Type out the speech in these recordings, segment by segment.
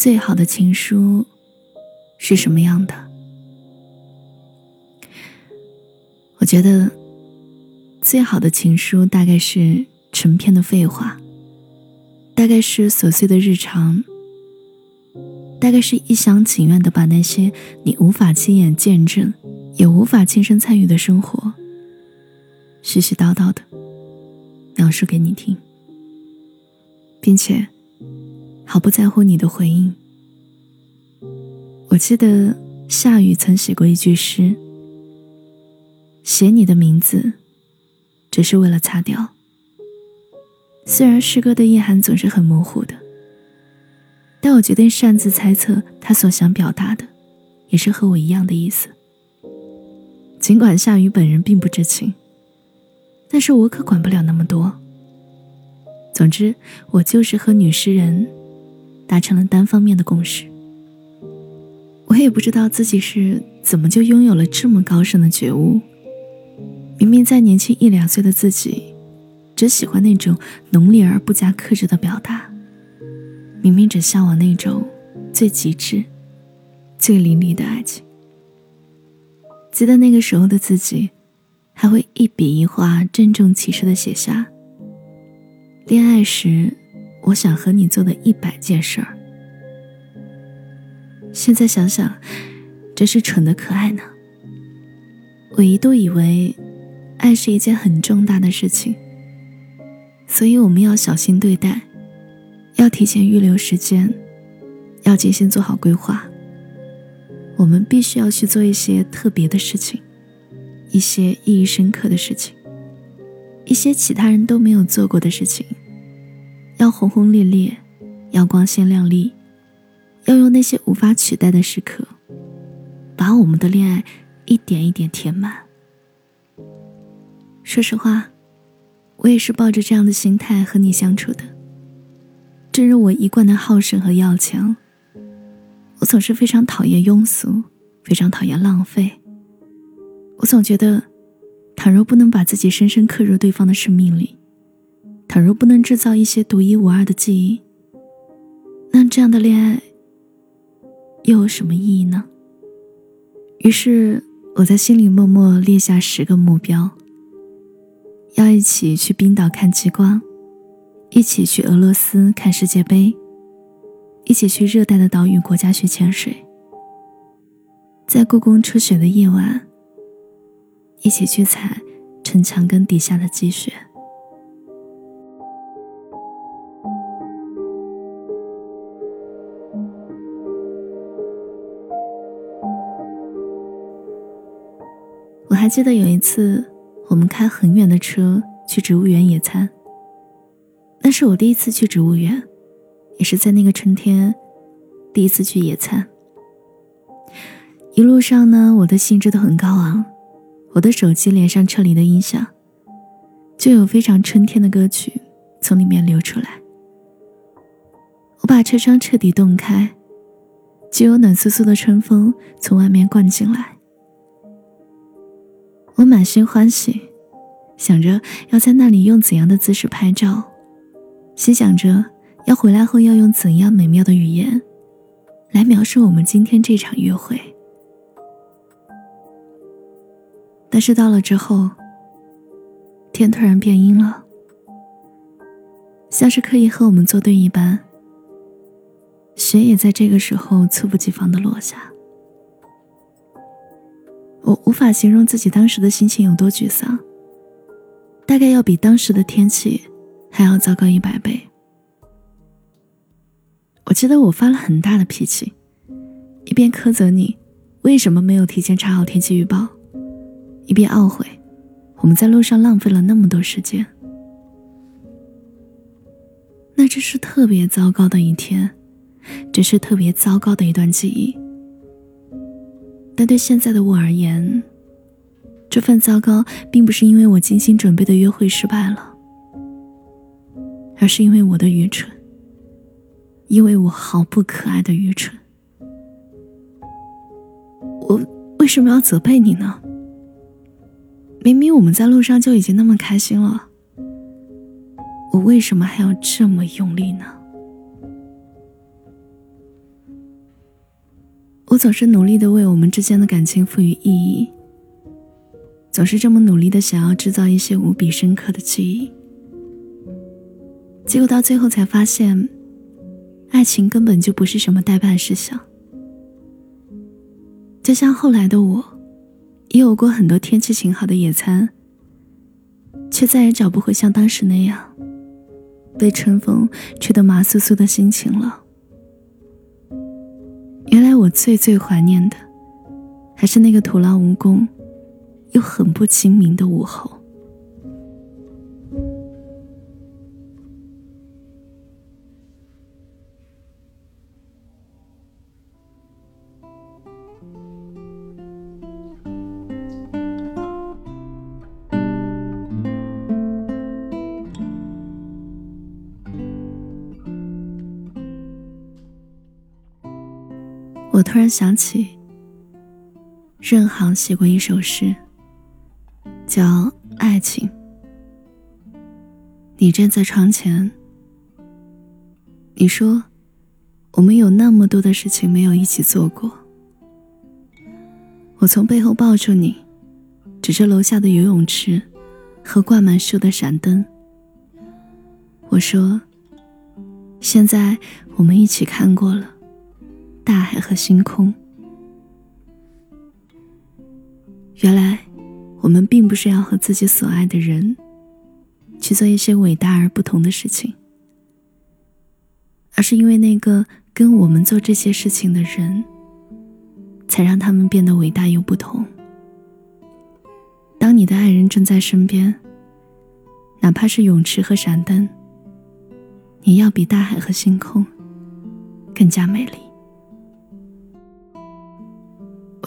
最好的情书是什么样的？我觉得，最好的情书大概是成篇的废话，大概是琐碎的日常，大概是一厢情愿的把那些你无法亲眼见证，也无法亲身参与的生活，絮絮叨叨的描述给你听，并且。毫不在乎你的回应。我记得夏雨曾写过一句诗：“写你的名字，只是为了擦掉。”虽然诗歌的意涵总是很模糊的，但我决定擅自猜测他所想表达的，也是和我一样的意思。尽管夏雨本人并不知情，但是我可管不了那么多。总之，我就是和女诗人。达成了单方面的共识。我也不知道自己是怎么就拥有了这么高深的觉悟。明明在年轻一两岁的自己，只喜欢那种浓烈而不加克制的表达；明明只向往那种最极致、最淋漓的爱情。记得那个时候的自己，还会一笔一画郑重其事的写下：恋爱时。我想和你做的一百件事儿，现在想想，真是蠢的可爱呢。我一度以为，爱是一件很重大的事情，所以我们要小心对待，要提前预留时间，要精心做好规划。我们必须要去做一些特别的事情，一些意义深刻的事情，一些其他人都没有做过的事情。要轰轰烈烈，要光鲜亮丽，要用那些无法取代的时刻，把我们的恋爱一点一点填满。说实话，我也是抱着这样的心态和你相处的。正如我一贯的好胜和要强，我总是非常讨厌庸俗，非常讨厌浪费。我总觉得，倘若不能把自己深深刻入对方的生命里。倘若不能制造一些独一无二的记忆，那这样的恋爱又有什么意义呢？于是我在心里默默列下十个目标：要一起去冰岛看极光，一起去俄罗斯看世界杯，一起去热带的岛屿国家去潜水，在故宫初雪的夜晚，一起去踩城墙根底下的积雪。记得有一次，我们开很远的车去植物园野餐。那是我第一次去植物园，也是在那个春天，第一次去野餐。一路上呢，我的兴致都很高昂，我的手机连上车里的音响，就有非常春天的歌曲从里面流出来。我把车窗彻底洞开，就有暖飕飕的春风从外面灌进来。我满心欢喜，想着要在那里用怎样的姿势拍照，心想着要回来后要用怎样美妙的语言来描述我们今天这场约会。但是到了之后，天突然变阴了，像是刻意和我们作对一般，雪也在这个时候猝不及防的落下。我无法形容自己当时的心情有多沮丧，大概要比当时的天气还要糟糕一百倍。我记得我发了很大的脾气，一边苛责你为什么没有提前查好天气预报，一边懊悔我们在路上浪费了那么多时间。那这是特别糟糕的一天，这是特别糟糕的一段记忆。但对现在的我而言，这份糟糕并不是因为我精心准备的约会失败了，而是因为我的愚蠢，因为我毫不可爱的愚蠢。我为什么要责备你呢？明明我们在路上就已经那么开心了，我为什么还要这么用力呢？总是努力的为我们之间的感情赋予意义，总是这么努力的想要制造一些无比深刻的记忆，结果到最后才发现，爱情根本就不是什么代办事项。就像后来的我，也有过很多天气晴好的野餐，却再也找不回像当时那样被春风吹得麻酥酥的心情了。原来我最最怀念的，还是那个徒劳无功又很不亲民的午后。突然想起，任航写过一首诗，叫《爱情》。你站在窗前，你说，我们有那么多的事情没有一起做过。我从背后抱住你，指着楼下的游泳池和挂满树的闪灯。我说，现在我们一起看过了。大海和星空。原来，我们并不是要和自己所爱的人去做一些伟大而不同的事情，而是因为那个跟我们做这些事情的人，才让他们变得伟大又不同。当你的爱人正在身边，哪怕是泳池和闪灯，你要比大海和星空更加美丽。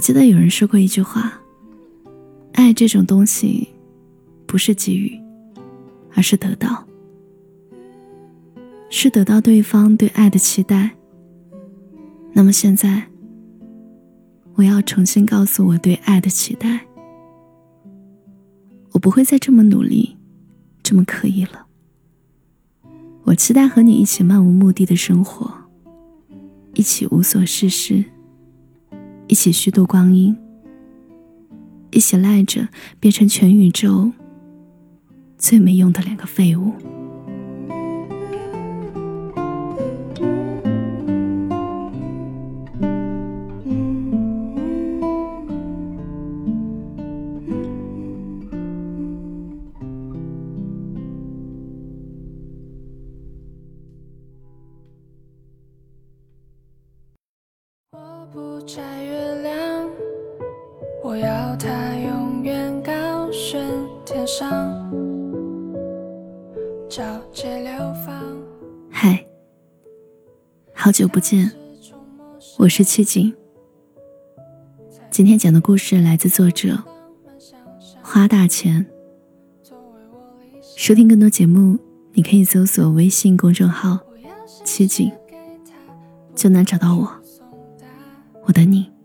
我记得有人说过一句话：“爱这种东西，不是给予，而是得到，是得到对方对爱的期待。”那么现在，我要重新告诉我对爱的期待：我不会再这么努力，这么刻意了。我期待和你一起漫无目的的生活，一起无所事事。一起虚度光阴，一起赖着变成全宇宙最没用的两个废物。不摘月亮，我要它永远高悬天上，皎洁流放。嗨，好久不见，我是七景。今天讲的故事来自作者花大钱。收听更多节目，你可以搜索微信公众号“七景”，就能找到我。我等你。